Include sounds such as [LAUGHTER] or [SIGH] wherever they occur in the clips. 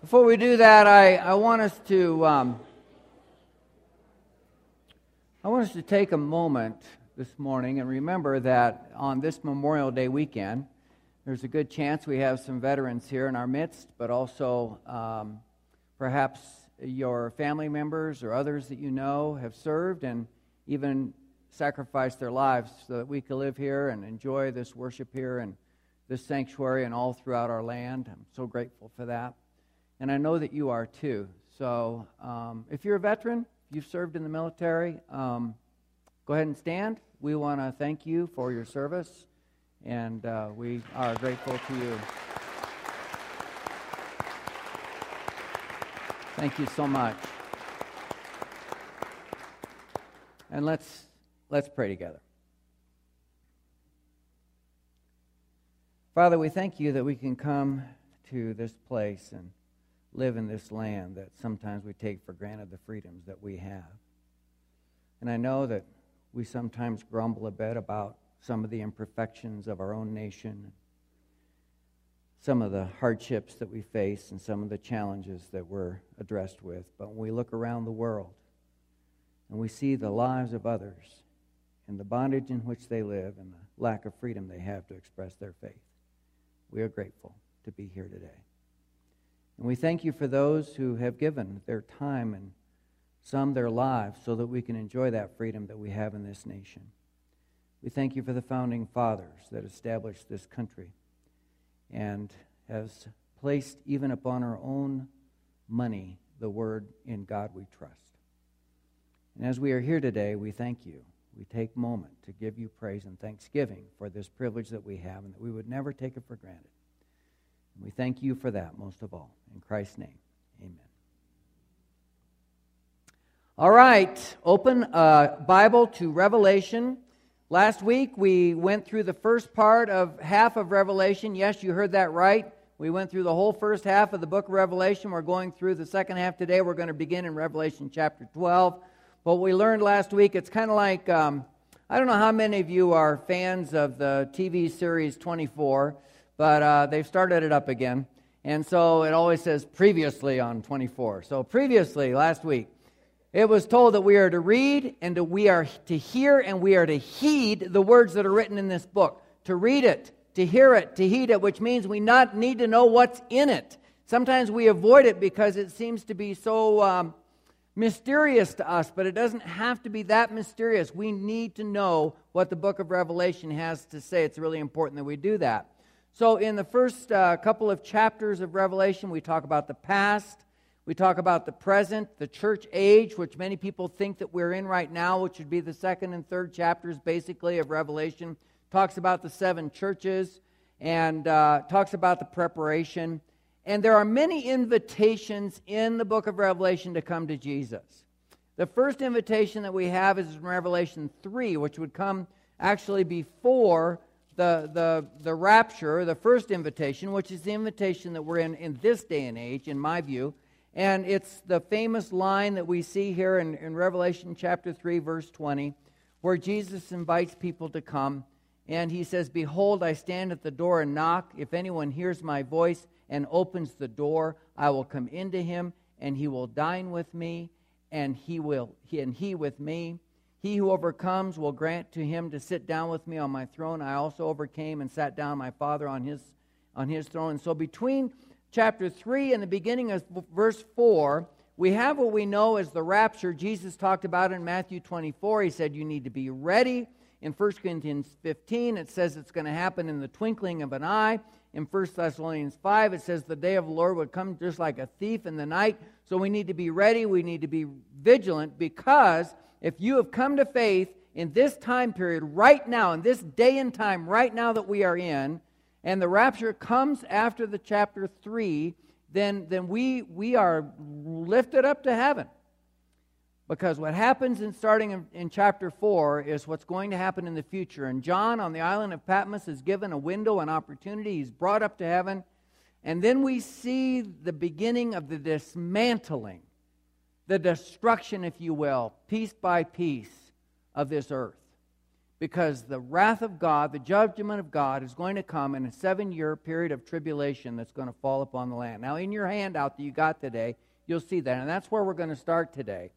Before we do that, I, I want us to um, I want us to take a moment this morning and remember that on this Memorial Day weekend, there's a good chance we have some veterans here in our midst, but also um, perhaps your family members or others that you know have served and even sacrificed their lives so that we could live here and enjoy this worship here and this sanctuary and all throughout our land. I'm so grateful for that and I know that you are too. So um, if you're a veteran, you've served in the military, um, go ahead and stand. We want to thank you for your service, and uh, we are grateful to you. Thank you so much. And let's let's pray together. Father, we thank you that we can come to this place and live in this land that sometimes we take for granted the freedoms that we have. And I know that we sometimes grumble a bit about some of the imperfections of our own nation, some of the hardships that we face, and some of the challenges that we're addressed with. But when we look around the world and we see the lives of others and the bondage in which they live and the lack of freedom they have to express their faith, we are grateful to be here today. And we thank you for those who have given their time and some their lives so that we can enjoy that freedom that we have in this nation. We thank you for the founding fathers that established this country and has placed even upon our own money the word in God we trust. And as we are here today, we thank you. We take moment to give you praise and thanksgiving for this privilege that we have and that we would never take it for granted. And we thank you for that most of all. In Christ's name, amen. All right, open a Bible to Revelation. Last week we went through the first part of half of Revelation. Yes, you heard that right. We went through the whole first half of the book of Revelation. We're going through the second half today. We're going to begin in Revelation chapter 12. What we learned last week, it's kind of like um, I don't know how many of you are fans of the TV series 24 but uh, they've started it up again. And so it always says previously on 24. So previously, last week, it was told that we are to read and to, we are to hear and we are to heed the words that are written in this book. To read it, to hear it, to heed it, which means we not need to know what's in it. Sometimes we avoid it because it seems to be so um, mysterious to us, but it doesn't have to be that mysterious. We need to know what the book of Revelation has to say. It's really important that we do that. So, in the first uh, couple of chapters of Revelation, we talk about the past, we talk about the present, the church age, which many people think that we're in right now, which would be the second and third chapters, basically, of Revelation. Talks about the seven churches and uh, talks about the preparation. And there are many invitations in the book of Revelation to come to Jesus. The first invitation that we have is in Revelation 3, which would come actually before the, the, the rapture, the first invitation, which is the invitation that we're in in this day and age, in my view. And it's the famous line that we see here in, in Revelation chapter 3, verse 20, where Jesus invites people to come. And he says, Behold, I stand at the door and knock. If anyone hears my voice and opens the door, I will come into him, and he will dine with me, and he will he, and he with me. He who overcomes will grant to him to sit down with me on my throne. I also overcame and sat down my Father on his, on his throne. And so between chapter 3 and the beginning of verse 4, we have what we know as the rapture. Jesus talked about in Matthew 24. He said, You need to be ready. In 1 Corinthians 15, it says it's going to happen in the twinkling of an eye. In 1 Thessalonians 5, it says the day of the Lord would come just like a thief in the night. So we need to be ready. We need to be vigilant because if you have come to faith in this time period, right now, in this day and time, right now that we are in, and the rapture comes after the chapter 3, then, then we, we are lifted up to heaven. Because what happens in starting in, in, chapter 4 is what's going to happen in the future. And John on the island of Patmos is given a window, an opportunity. He's brought up to heaven. And then we see the beginning of the dismantling the destruction, if you will, piece by piece of this earth. because the wrath of God, the judgment of God, is going to come in a seven year period of tribulation that's going to fall upon the land. Now, in your handout that you got today, you'll see that. And that's where we're going to start today.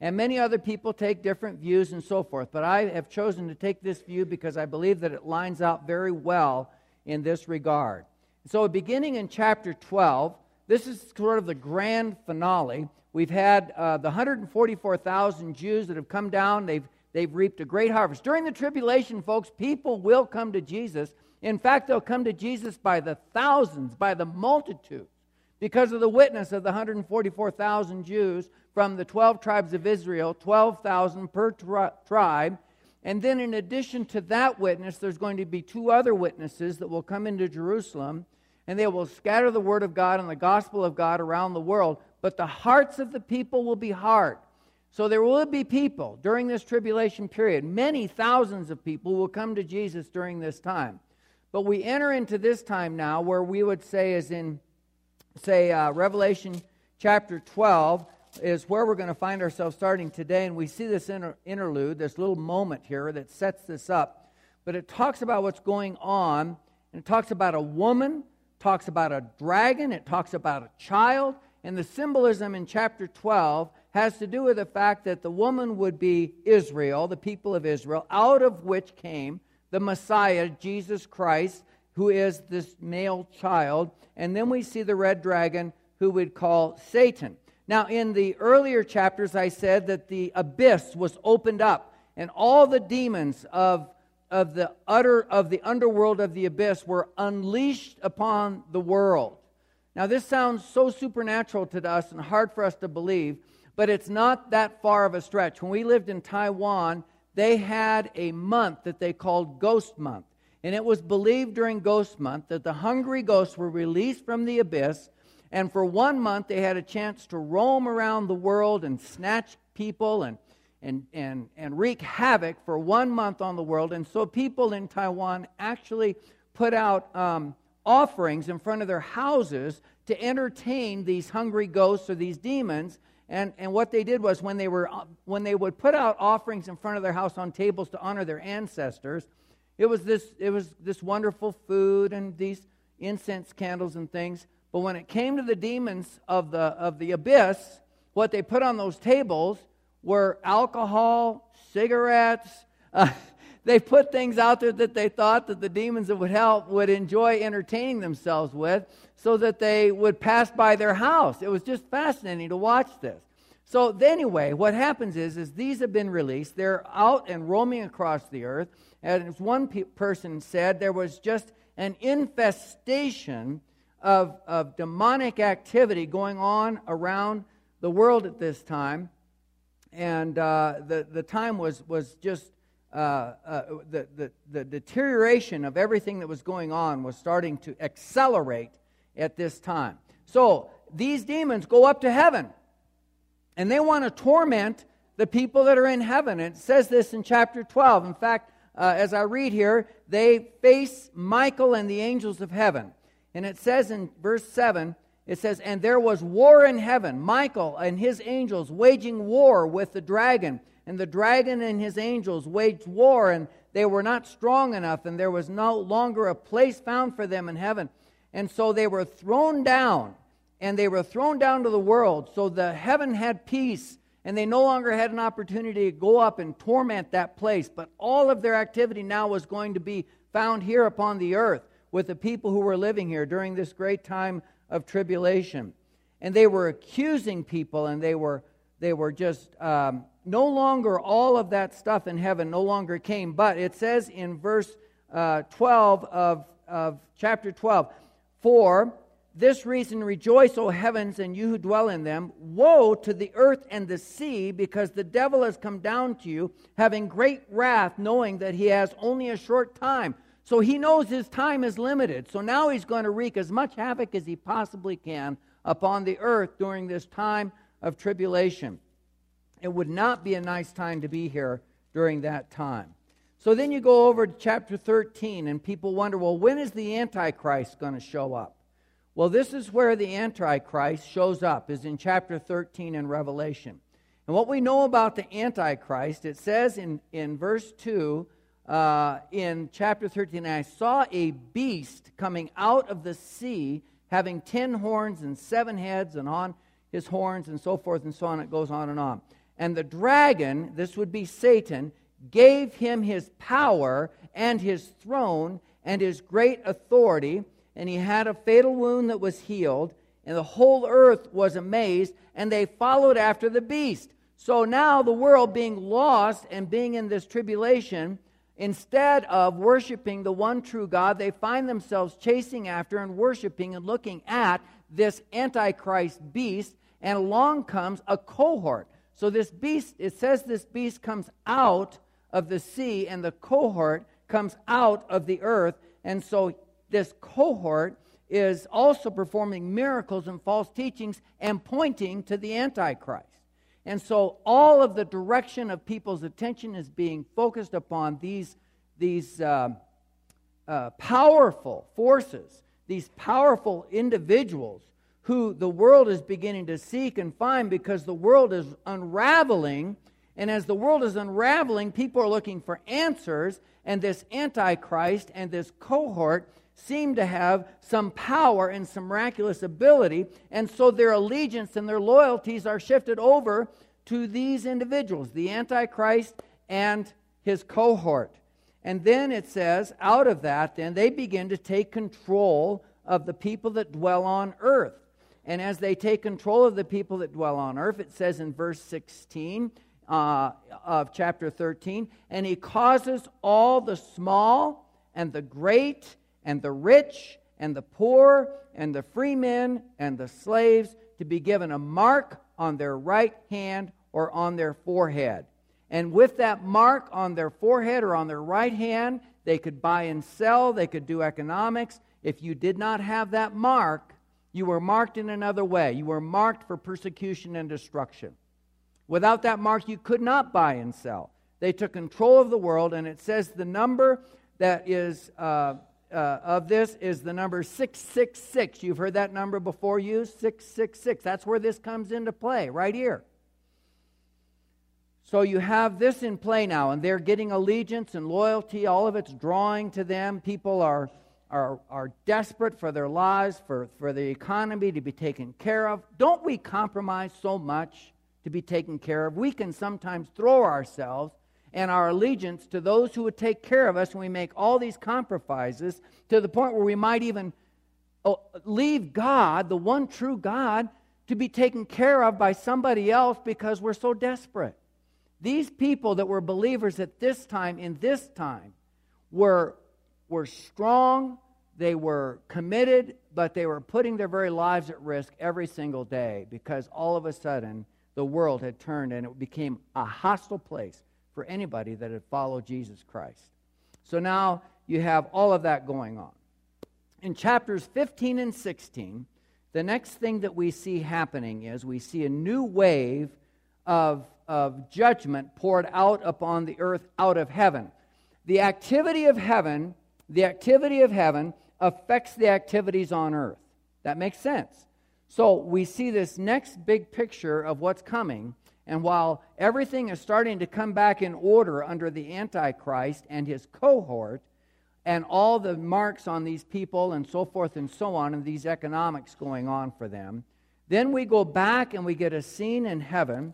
And many other people take different views and so forth. But I have chosen to take this view because I believe that it lines out very well in this regard. So, beginning in chapter 12, this is sort of the grand finale. We've had uh, the 144,000 Jews that have come down. They've they've reaped a great harvest. During the tribulation, folks, people will come to Jesus. In fact, they'll come to Jesus by the thousands, by the multitudes, because of the witness of the 144,000 Jews from the 12 tribes of Israel, 12,000 per tri- tribe. And then, in addition to that witness, there's going to be two other witnesses that will come into Jerusalem, and they will scatter the word of God and the gospel of God around the world. But the hearts of the people will be hard. So there will be people during this tribulation period. Many thousands of people will come to Jesus during this time. But we enter into this time now where we would say, is in, say, uh, Revelation chapter 12, is where we're going to find ourselves starting today. And we see this inter- interlude, this little moment here that sets this up. But it talks about what's going on, and it talks about a woman, talks about a dragon, it talks about a child. And the symbolism in chapter 12 has to do with the fact that the woman would be Israel, the people of Israel, out of which came the Messiah, Jesus Christ, who is this male child. And then we see the red dragon, who we'd call Satan. Now, in the earlier chapters, I said that the abyss was opened up, and all the demons of, of the utter of the underworld of the abyss were unleashed upon the world. Now, this sounds so supernatural to us and hard for us to believe, but it's not that far of a stretch. When we lived in Taiwan, they had a month that they called Ghost Month. And it was believed during Ghost Month that the hungry ghosts were released from the abyss, and for one month they had a chance to roam around the world and snatch people and, and, and, and wreak havoc for one month on the world. And so people in Taiwan actually put out um, offerings in front of their houses to entertain these hungry ghosts or these demons and, and what they did was when they, were, when they would put out offerings in front of their house on tables to honor their ancestors, it was this, it was this wonderful food and these incense candles and things. But when it came to the demons of the, of the abyss, what they put on those tables were alcohol, cigarettes. Uh, [LAUGHS] they put things out there that they thought that the demons would help would enjoy entertaining themselves with so that they would pass by their house. It was just fascinating to watch this. So anyway, what happens is, is these have been released. They're out and roaming across the earth. And as one pe- person said, there was just an infestation of, of demonic activity going on around the world at this time. And uh, the, the time was, was just uh, uh, the, the, the deterioration of everything that was going on was starting to accelerate at this time. So these demons go up to heaven and they want to torment the people that are in heaven. It says this in chapter 12. In fact, uh, as I read here, they face Michael and the angels of heaven. And it says in verse 7, it says, And there was war in heaven, Michael and his angels waging war with the dragon. And the dragon and his angels waged war, and they were not strong enough, and there was no longer a place found for them in heaven. And so they were thrown down, and they were thrown down to the world. So the heaven had peace, and they no longer had an opportunity to go up and torment that place. But all of their activity now was going to be found here upon the earth with the people who were living here during this great time of tribulation. And they were accusing people, and they were they were just um, no longer all of that stuff in heaven no longer came. But it says in verse uh, 12 of, of chapter 12 for this reason rejoice, O heavens, and you who dwell in them. Woe to the earth and the sea, because the devil has come down to you, having great wrath, knowing that he has only a short time. So he knows his time is limited. So now he's going to wreak as much havoc as he possibly can upon the earth during this time of tribulation. It would not be a nice time to be here during that time. So then you go over to chapter 13, and people wonder, well, when is the Antichrist going to show up? Well, this is where the Antichrist shows up, is in chapter 13 in Revelation. And what we know about the Antichrist, it says in, in verse 2 uh, in chapter 13, I saw a beast coming out of the sea, having ten horns and seven heads, and on his horns, and so forth and so on. It goes on and on. And the dragon, this would be Satan, gave him his power and his throne and his great authority. And he had a fatal wound that was healed, and the whole earth was amazed, and they followed after the beast. So now the world being lost and being in this tribulation, instead of worshiping the one true God, they find themselves chasing after and worshiping and looking at this Antichrist beast, and along comes a cohort. So this beast, it says this beast comes out of the sea, and the cohort comes out of the earth. And so this cohort is also performing miracles and false teachings and pointing to the Antichrist. And so all of the direction of people's attention is being focused upon these, these uh, uh, powerful forces, these powerful individuals who the world is beginning to seek and find because the world is unraveling. And as the world is unraveling, people are looking for answers. And this Antichrist and this cohort seem to have some power and some miraculous ability, and so their allegiance and their loyalties are shifted over to these individuals, the Antichrist and his cohort. And then it says, out of that, then they begin to take control of the people that dwell on earth. And as they take control of the people that dwell on earth, it says in verse 16 uh, of chapter 13, and he causes all the small and the great and the rich and the poor and the free men and the slaves to be given a mark on their right hand or on their forehead. And with that mark on their forehead or on their right hand, they could buy and sell, they could do economics. If you did not have that mark, you were marked in another way. You were marked for persecution and destruction. Without that mark, you could not buy and sell. They took control of the world, and it says the number that is uh, uh, of this is the number 666. You've heard that number before you? 666. That's where this comes into play, right here. So you have this in play now, and they're getting allegiance and loyalty. All of it's drawing to them. People are, are, are desperate for their lives, for, for the economy to be taken care of. Don't we compromise so much to be taken care of? We can sometimes throw ourselves and our allegiance to those who would take care of us, and we make all these compromises to the point where we might even oh, leave God, the one true God, to be taken care of by somebody else because we're so desperate. These people that were believers at this time, in this time, were, were strong, they were committed, but they were putting their very lives at risk every single day because all of a sudden the world had turned and it became a hostile place for anybody that had followed Jesus Christ. So now you have all of that going on. In chapters 15 and 16, the next thing that we see happening is we see a new wave of, of judgment poured out upon the earth out of heaven. The activity of heaven, the activity of heaven affects the activities on earth. That makes sense. So we see this next big picture of what's coming and while everything is starting to come back in order under the Antichrist and his cohort, and all the marks on these people and so forth and so on, and these economics going on for them, then we go back and we get a scene in heaven,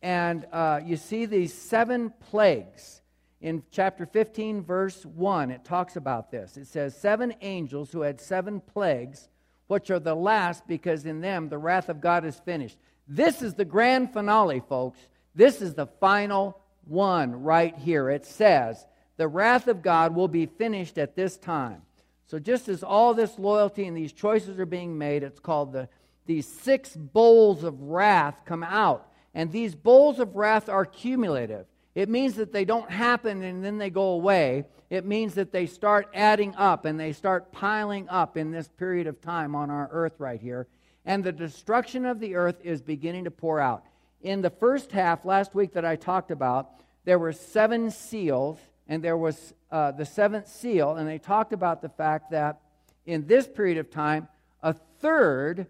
and uh, you see these seven plagues. In chapter 15, verse 1, it talks about this. It says, Seven angels who had seven plagues, which are the last, because in them the wrath of God is finished. This is the grand finale, folks. This is the final one right here. It says, The wrath of God will be finished at this time. So, just as all this loyalty and these choices are being made, it's called the, these six bowls of wrath come out. And these bowls of wrath are cumulative. It means that they don't happen and then they go away. It means that they start adding up and they start piling up in this period of time on our earth right here and the destruction of the earth is beginning to pour out. In the first half, last week that I talked about, there were seven seals, and there was uh, the seventh seal, and they talked about the fact that in this period of time, a third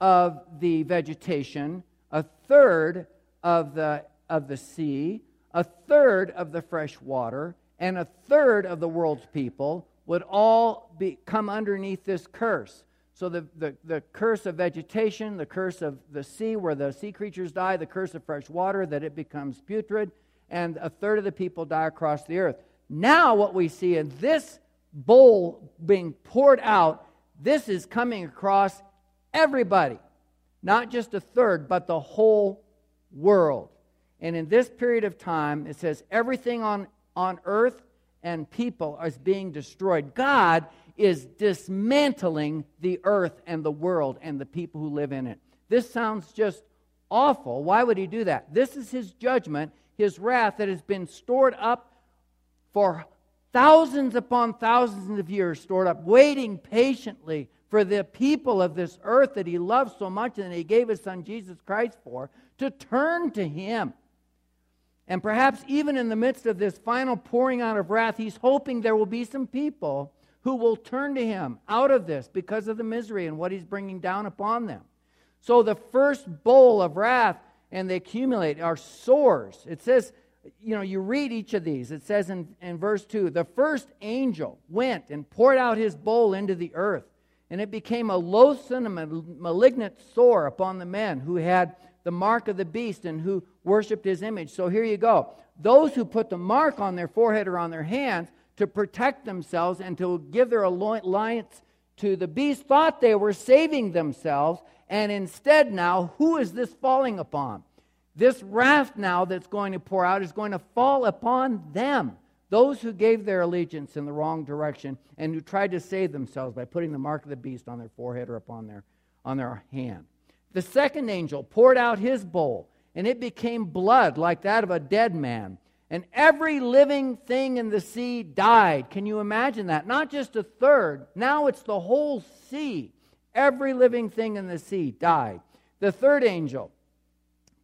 of the vegetation, a third of the, of the sea, a third of the fresh water, and a third of the world's people would all be, come underneath this curse. So the, the, the curse of vegetation, the curse of the sea where the sea creatures die, the curse of fresh water that it becomes putrid, and a third of the people die across the earth. Now, what we see in this bowl being poured out, this is coming across everybody, not just a third, but the whole world. And in this period of time, it says everything on, on earth and people is being destroyed. God is dismantling the earth and the world and the people who live in it. This sounds just awful. Why would he do that? This is his judgment, his wrath that has been stored up for thousands upon thousands of years, stored up, waiting patiently for the people of this earth that he loves so much and he gave his son Jesus Christ for to turn to him. And perhaps even in the midst of this final pouring out of wrath, he's hoping there will be some people who will turn to him out of this because of the misery and what he's bringing down upon them. So the first bowl of wrath and they accumulate are sores. It says, you know, you read each of these. It says in, in verse 2 the first angel went and poured out his bowl into the earth, and it became a loathsome and malignant sore upon the men who had the mark of the beast and who worshiped his image. So here you go. Those who put the mark on their forehead or on their hands to protect themselves and to give their alliance to the beast thought they were saving themselves. And instead, now, who is this falling upon? This wrath now that's going to pour out is going to fall upon them. Those who gave their allegiance in the wrong direction and who tried to save themselves by putting the mark of the beast on their forehead or upon their, on their hand. The second angel poured out his bowl, and it became blood like that of a dead man and every living thing in the sea died. Can you imagine that? Not just a third, now it's the whole sea. Every living thing in the sea died. The third angel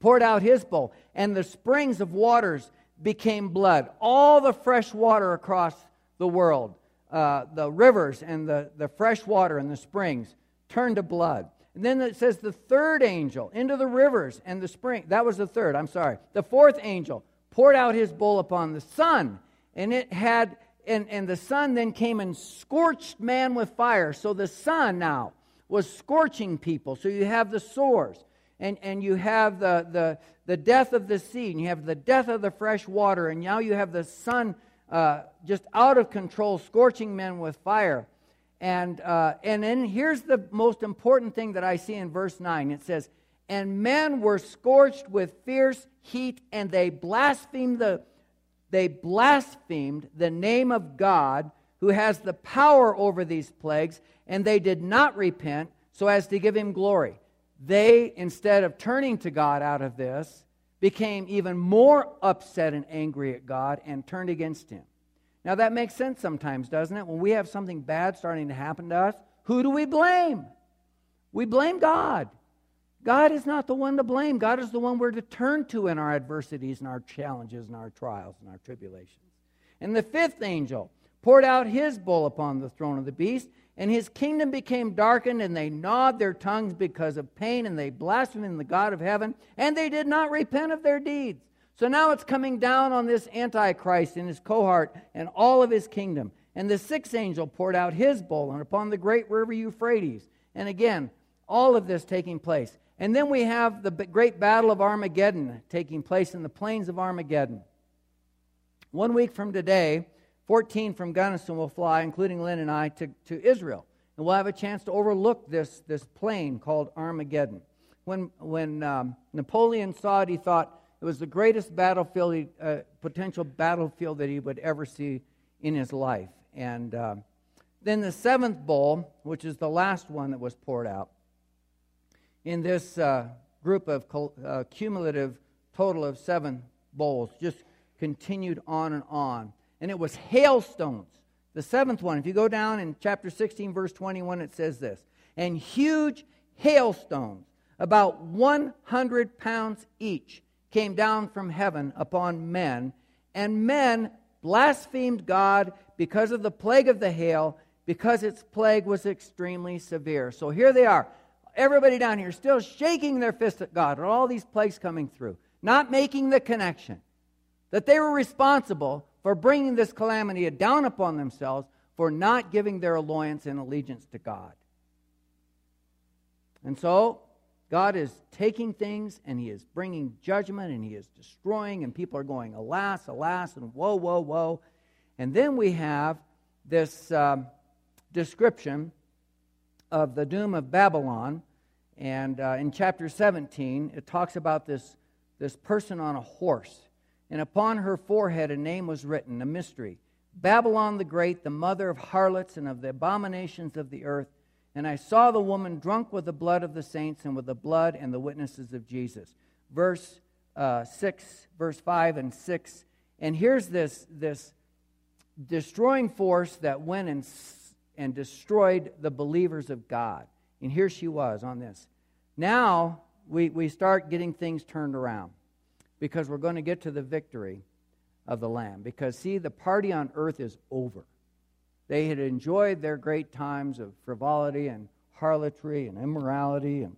poured out his bowl, and the springs of waters became blood. All the fresh water across the world, uh, the rivers and the, the fresh water and the springs, turned to blood. And then it says the third angel into the rivers and the spring. That was the third, I'm sorry. The fourth angel poured out his bowl upon the sun, and it had and, and the sun then came and scorched man with fire. So the sun now was scorching people. So you have the sores, and, and you have the, the, the death of the sea, and you have the death of the fresh water, and now you have the sun uh, just out of control, scorching men with fire. And, uh, and then here's the most important thing that I see in verse 9 it says, and men were scorched with fierce heat, and they blasphemed the they blasphemed the name of God who has the power over these plagues, and they did not repent so as to give him glory. They, instead of turning to God out of this, became even more upset and angry at God and turned against him. Now that makes sense sometimes, doesn't it? When we have something bad starting to happen to us, who do we blame? We blame God. God is not the one to blame. God is the one we're to turn to in our adversities and our challenges and our trials and our tribulations. And the fifth angel poured out his bowl upon the throne of the beast, and his kingdom became darkened, and they gnawed their tongues because of pain, and they blasphemed the God of heaven, and they did not repent of their deeds. So now it's coming down on this Antichrist and his cohort and all of his kingdom. And the sixth angel poured out his bowl and upon the great river Euphrates. And again, all of this taking place. And then we have the great battle of Armageddon taking place in the plains of Armageddon. One week from today, 14 from Gunnison will fly, including Lynn and I, to, to Israel. And we'll have a chance to overlook this, this plain called Armageddon. When, when um, Napoleon saw it, he thought it was the greatest battlefield, uh, potential battlefield that he would ever see in his life. And uh, then the seventh bowl, which is the last one that was poured out, in this uh, group of uh, cumulative total of seven bowls, just continued on and on. And it was hailstones. The seventh one, if you go down in chapter 16, verse 21, it says this And huge hailstones, about 100 pounds each, came down from heaven upon men, and men blasphemed God because of the plague of the hail, because its plague was extremely severe. So here they are everybody down here still shaking their fist at God and all these plagues coming through, not making the connection that they were responsible for bringing this calamity down upon themselves, for not giving their alliance and allegiance to God. And so, God is taking things and He is bringing judgment and He is destroying, and people are going, alas, alas, and woe, woe, woe. And then we have this um, description of the doom of Babylon. And uh, in chapter 17, it talks about this, this person on a horse. And upon her forehead a name was written, a mystery Babylon the Great, the mother of harlots and of the abominations of the earth. And I saw the woman drunk with the blood of the saints and with the blood and the witnesses of Jesus. Verse uh, 6, verse 5 and 6. And here's this, this destroying force that went and, and destroyed the believers of God. And here she was on this. Now we, we start getting things turned around because we're going to get to the victory of the Lamb. Because, see, the party on earth is over. They had enjoyed their great times of frivolity and harlotry and immorality and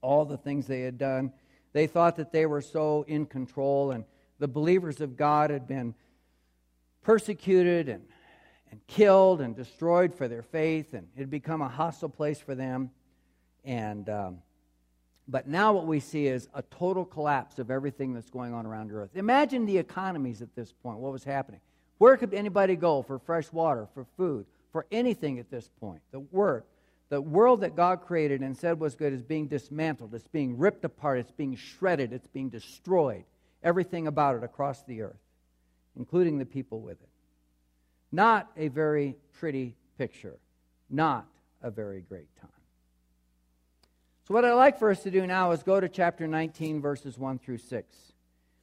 all the things they had done. They thought that they were so in control, and the believers of God had been persecuted and, and killed and destroyed for their faith, and it had become a hostile place for them. And um, but now what we see is a total collapse of everything that's going on around earth. Imagine the economies at this point, what was happening. Where could anybody go for fresh water, for food, for anything at this point? The work, the world that God created and said was good is being dismantled. It's being ripped apart. It's being shredded. It's being destroyed. Everything about it across the earth, including the people with it. Not a very pretty picture. Not a very great time. So, what I'd like for us to do now is go to chapter 19, verses 1 through 6.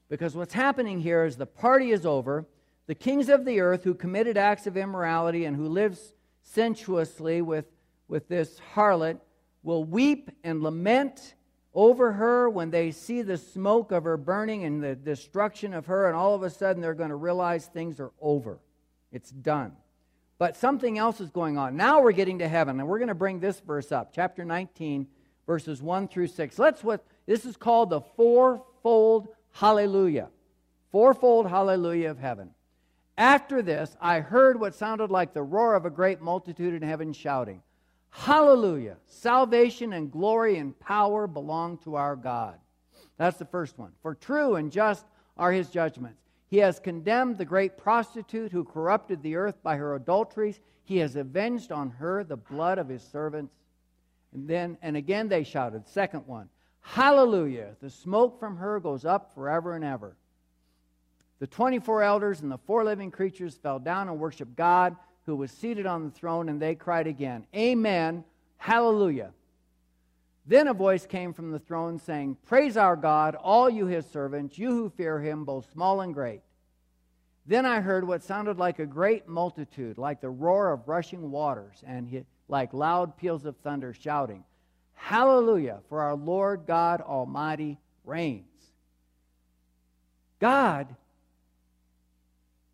Because what's happening here is the party is over. The kings of the earth who committed acts of immorality and who lives sensuously with, with this harlot will weep and lament over her when they see the smoke of her burning and the destruction of her, and all of a sudden they're going to realize things are over. It's done. But something else is going on. Now we're getting to heaven, and we're going to bring this verse up, chapter 19, verses 1 through 6. Let's what this is called the fourfold hallelujah. Fourfold hallelujah of heaven. After this, I heard what sounded like the roar of a great multitude in heaven shouting, Hallelujah! Salvation and glory and power belong to our God. That's the first one. For true and just are his judgments. He has condemned the great prostitute who corrupted the earth by her adulteries. He has avenged on her the blood of his servants and then, and again they shouted, second one, Hallelujah! The smoke from her goes up forever and ever. The 24 elders and the four living creatures fell down and worshiped God who was seated on the throne, and they cried again, Amen, Hallelujah. Then a voice came from the throne saying, Praise our God, all you his servants, you who fear him, both small and great. Then I heard what sounded like a great multitude, like the roar of rushing waters, and like loud peals of thunder, shouting, Hallelujah, for our Lord God Almighty reigns. God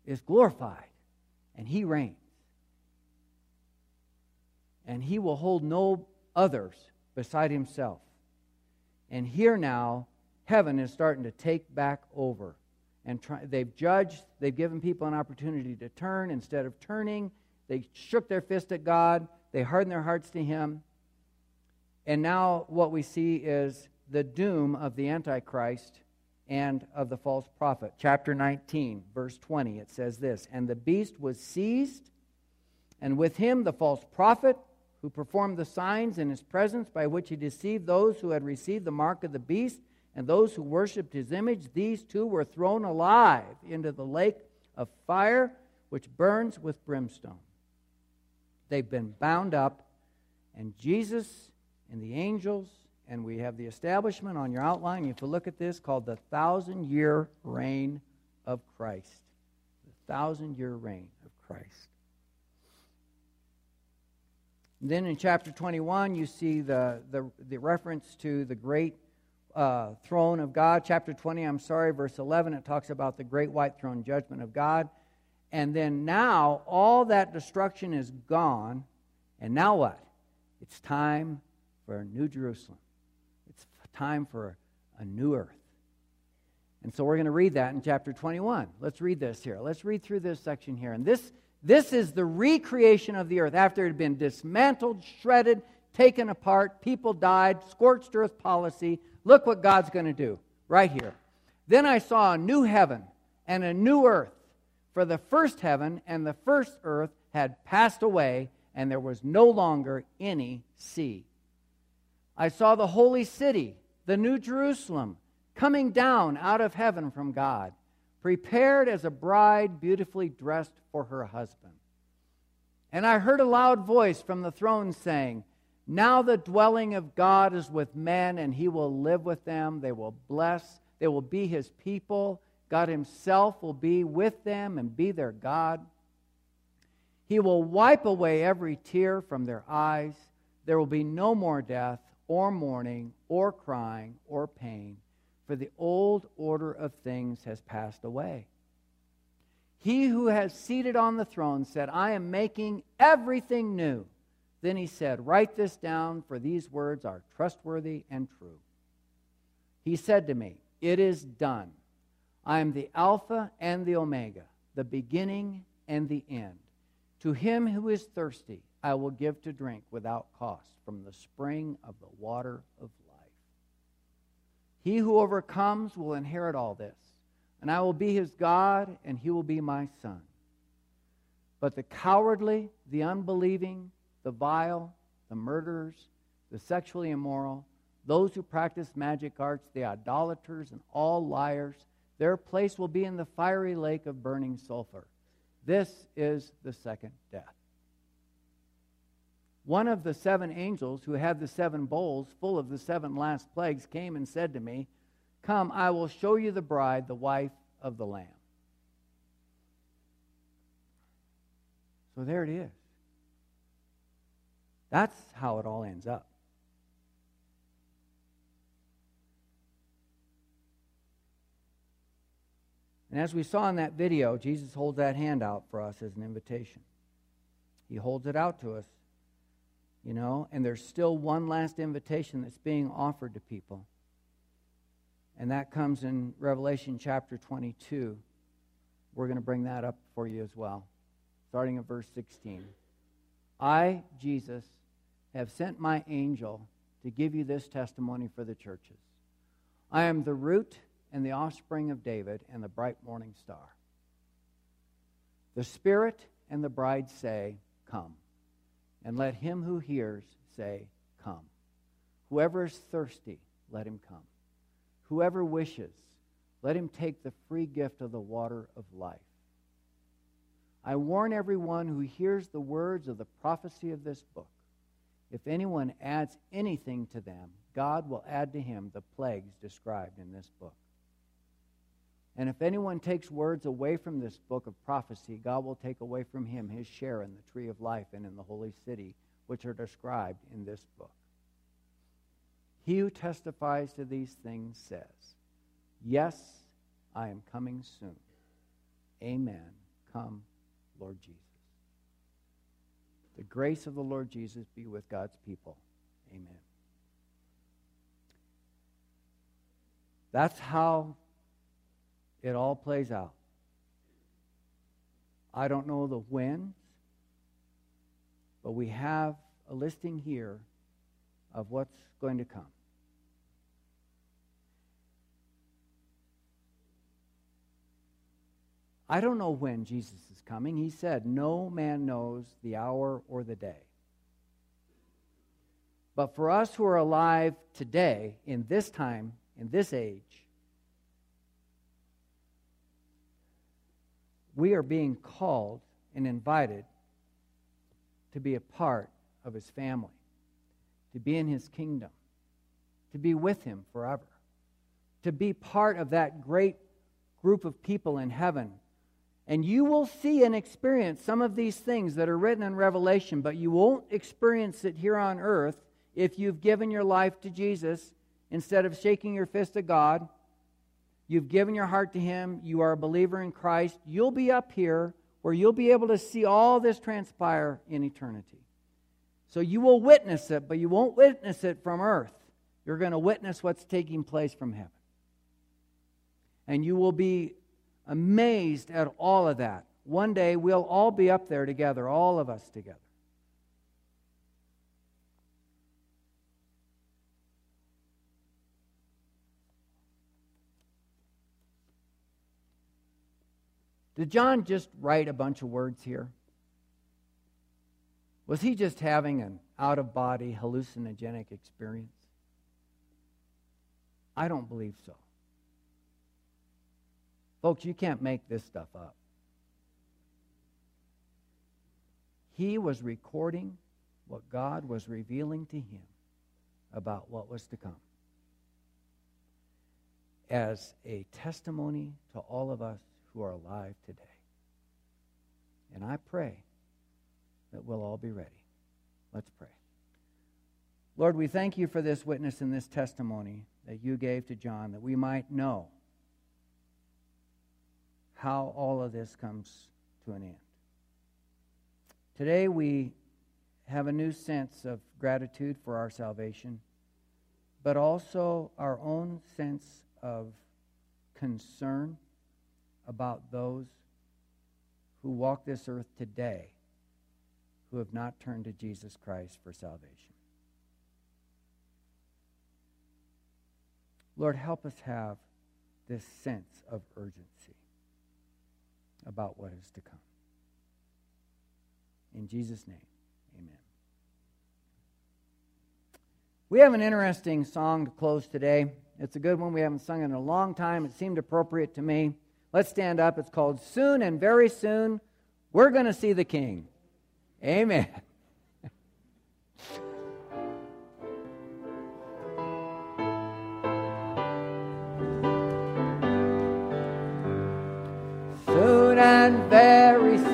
is glorified, and He reigns. And He will hold no others beside Himself. And here now, heaven is starting to take back over. And try, they've judged, they've given people an opportunity to turn. Instead of turning, they shook their fist at God they hardened their hearts to him. And now what we see is the doom of the Antichrist and of the false prophet. Chapter 19, verse 20, it says this And the beast was seized, and with him the false prophet, who performed the signs in his presence by which he deceived those who had received the mark of the beast and those who worshipped his image. These two were thrown alive into the lake of fire, which burns with brimstone. They've been bound up. And Jesus and the angels, and we have the establishment on your outline. You look at this called the thousand year reign of Christ. The thousand year reign of Christ. Then in chapter 21, you see the, the, the reference to the great uh, throne of God. Chapter 20, I'm sorry, verse 11, it talks about the great white throne judgment of God. And then now all that destruction is gone. And now what? It's time for a new Jerusalem. It's time for a new earth. And so we're going to read that in chapter 21. Let's read this here. Let's read through this section here. And this, this is the recreation of the earth after it had been dismantled, shredded, taken apart, people died, scorched earth policy. Look what God's going to do right here. Then I saw a new heaven and a new earth, for the first heaven and the first earth had passed away, and there was no longer any sea. I saw the holy city, the new Jerusalem, coming down out of heaven from God, prepared as a bride beautifully dressed for her husband. And I heard a loud voice from the throne saying, Now the dwelling of God is with men, and he will live with them. They will bless, they will be his people. God himself will be with them and be their God. He will wipe away every tear from their eyes. There will be no more death, or mourning, or crying, or pain, for the old order of things has passed away. He who has seated on the throne said, I am making everything new. Then he said, Write this down, for these words are trustworthy and true. He said to me, It is done. I am the Alpha and the Omega, the beginning and the end. To him who is thirsty, I will give to drink without cost from the spring of the water of. He who overcomes will inherit all this, and I will be his God, and he will be my son. But the cowardly, the unbelieving, the vile, the murderers, the sexually immoral, those who practice magic arts, the idolaters, and all liars, their place will be in the fiery lake of burning sulfur. This is the second death. One of the seven angels who had the seven bowls full of the seven last plagues came and said to me, Come, I will show you the bride, the wife of the Lamb. So there it is. That's how it all ends up. And as we saw in that video, Jesus holds that hand out for us as an invitation. He holds it out to us, you know, and there's still one last invitation that's being offered to people. And that comes in Revelation chapter 22. We're going to bring that up for you as well, starting at verse 16. I, Jesus, have sent my angel to give you this testimony for the churches. I am the root and the offspring of David and the bright morning star. The Spirit and the bride say, Come. And let him who hears say, Come. Whoever is thirsty, let him come. Whoever wishes, let him take the free gift of the water of life. I warn everyone who hears the words of the prophecy of this book. If anyone adds anything to them, God will add to him the plagues described in this book. And if anyone takes words away from this book of prophecy, God will take away from him his share in the tree of life and in the holy city, which are described in this book. He who testifies to these things says, Yes, I am coming soon. Amen. Come, Lord Jesus. The grace of the Lord Jesus be with God's people. Amen. That's how it all plays out. I don't know the when, but we have a listing here of what's going to come. I don't know when Jesus is coming. He said, No man knows the hour or the day. But for us who are alive today, in this time, in this age, we are being called and invited to be a part of his family, to be in his kingdom, to be with him forever, to be part of that great group of people in heaven. And you will see and experience some of these things that are written in Revelation, but you won't experience it here on earth if you've given your life to Jesus instead of shaking your fist at God You've given your heart to Him. You are a believer in Christ. You'll be up here where you'll be able to see all this transpire in eternity. So you will witness it, but you won't witness it from earth. You're going to witness what's taking place from heaven. And you will be amazed at all of that. One day we'll all be up there together, all of us together. Did John just write a bunch of words here? Was he just having an out of body hallucinogenic experience? I don't believe so. Folks, you can't make this stuff up. He was recording what God was revealing to him about what was to come as a testimony to all of us who are alive today. And I pray that we'll all be ready. Let's pray. Lord, we thank you for this witness and this testimony that you gave to John, that we might know how all of this comes to an end. Today we have a new sense of gratitude for our salvation, but also our own sense of concern about those who walk this earth today who have not turned to Jesus Christ for salvation. Lord, help us have this sense of urgency about what is to come. In Jesus' name, amen. We have an interesting song to close today. It's a good one. We haven't sung in a long time. It seemed appropriate to me. Let's stand up. It's called Soon and Very Soon We're Going to See the King. Amen. [LAUGHS] soon and very soon.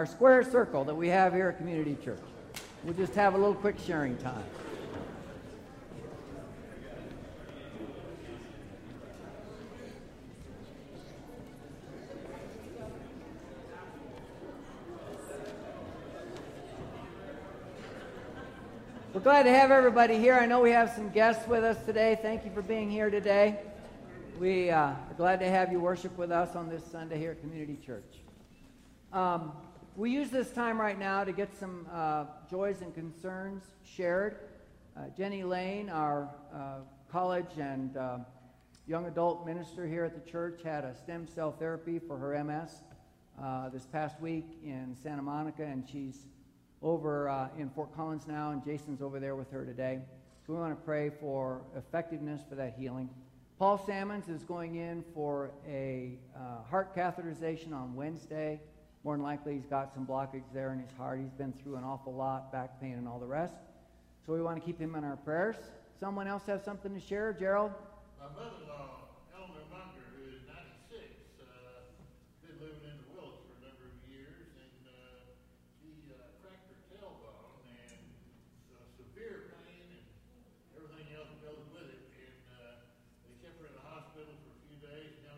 Our square circle that we have here at Community Church. We'll just have a little quick sharing time. We're glad to have everybody here. I know we have some guests with us today. Thank you for being here today. We uh, are glad to have you worship with us on this Sunday here at Community Church. Um, we use this time right now to get some uh, joys and concerns shared. Uh, Jenny Lane, our uh, college and uh, young adult minister here at the church, had a stem cell therapy for her MS uh, this past week in Santa Monica, and she's over uh, in Fort Collins now, and Jason's over there with her today. So we want to pray for effectiveness for that healing. Paul Salmons is going in for a heart catheterization on Wednesday. More than likely, he's got some blockage there in his heart. He's been through an awful lot, back pain and all the rest. So we want to keep him in our prayers. Someone else have something to share? Gerald? My mother-in-law, Eleanor Munger, who is 96, uh, been living in the Willis for a number of years, and uh, she uh, cracked her tailbone and uh, severe pain and everything else goes with it. And uh, 110. Okay. Uh, and uh, she needs encouragement, that's for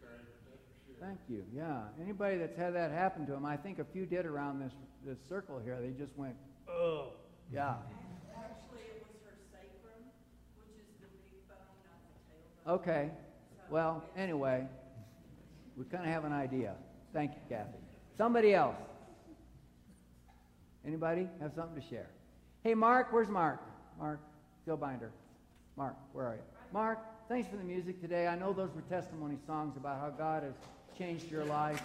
sure. Thank you. Yeah. Anybody that's had that happen to them, I think a few did around this this circle here. They just went, oh, yeah. Actually, it was her sacrum, which is the big bone, not the tailbone. Okay. Well, anyway, we kind of have an idea. Thank you, Kathy. Somebody else. Anybody have something to share? Hey, Mark, where's Mark? Mark, Phil Binder. Mark, where are you? Mark, thanks for the music today. I know those were testimony songs about how God has changed your life.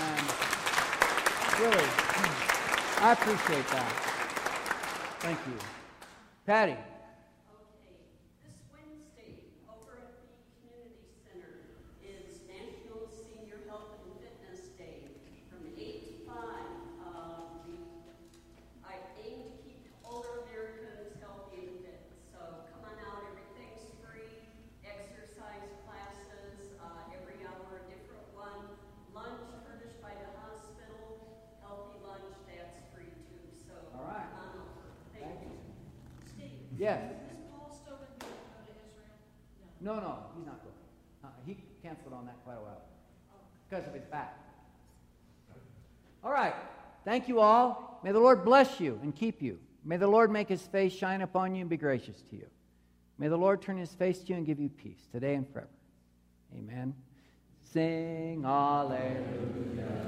And really, I appreciate that. Thank you. Patty. Okay, this Wednesday over at the community center is National Senior Health and Fitness Day from eight to five. Um, we, I aim to keep older Americans healthy and fit, so come on out, everything's free, exercise classes, uh, every hour a different one. Lunch furnished by the hospital, healthy lunch, that's free too, so All right. come on over. Thank Thank you. Steve, Yes. is Paul still going to be able to go to Israel? No, no, he's not going. Uh, he canceled on that quite a while because of his back. All right. Thank you all. May the Lord bless you and keep you. May the Lord make his face shine upon you and be gracious to you. May the Lord turn his face to you and give you peace today and forever. Amen. Sing hallelujah.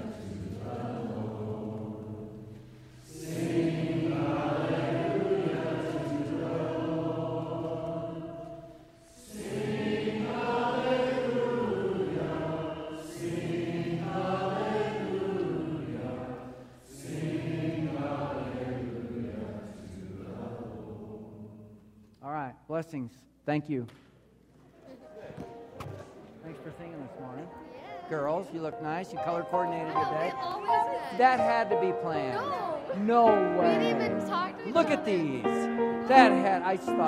Blessings. Thank you. Thanks for singing this morning. Girls, you look nice. You color coordinated oh, today. It always is. That had to be planned. No. No We way. didn't even talk to each Look at these. That had I thought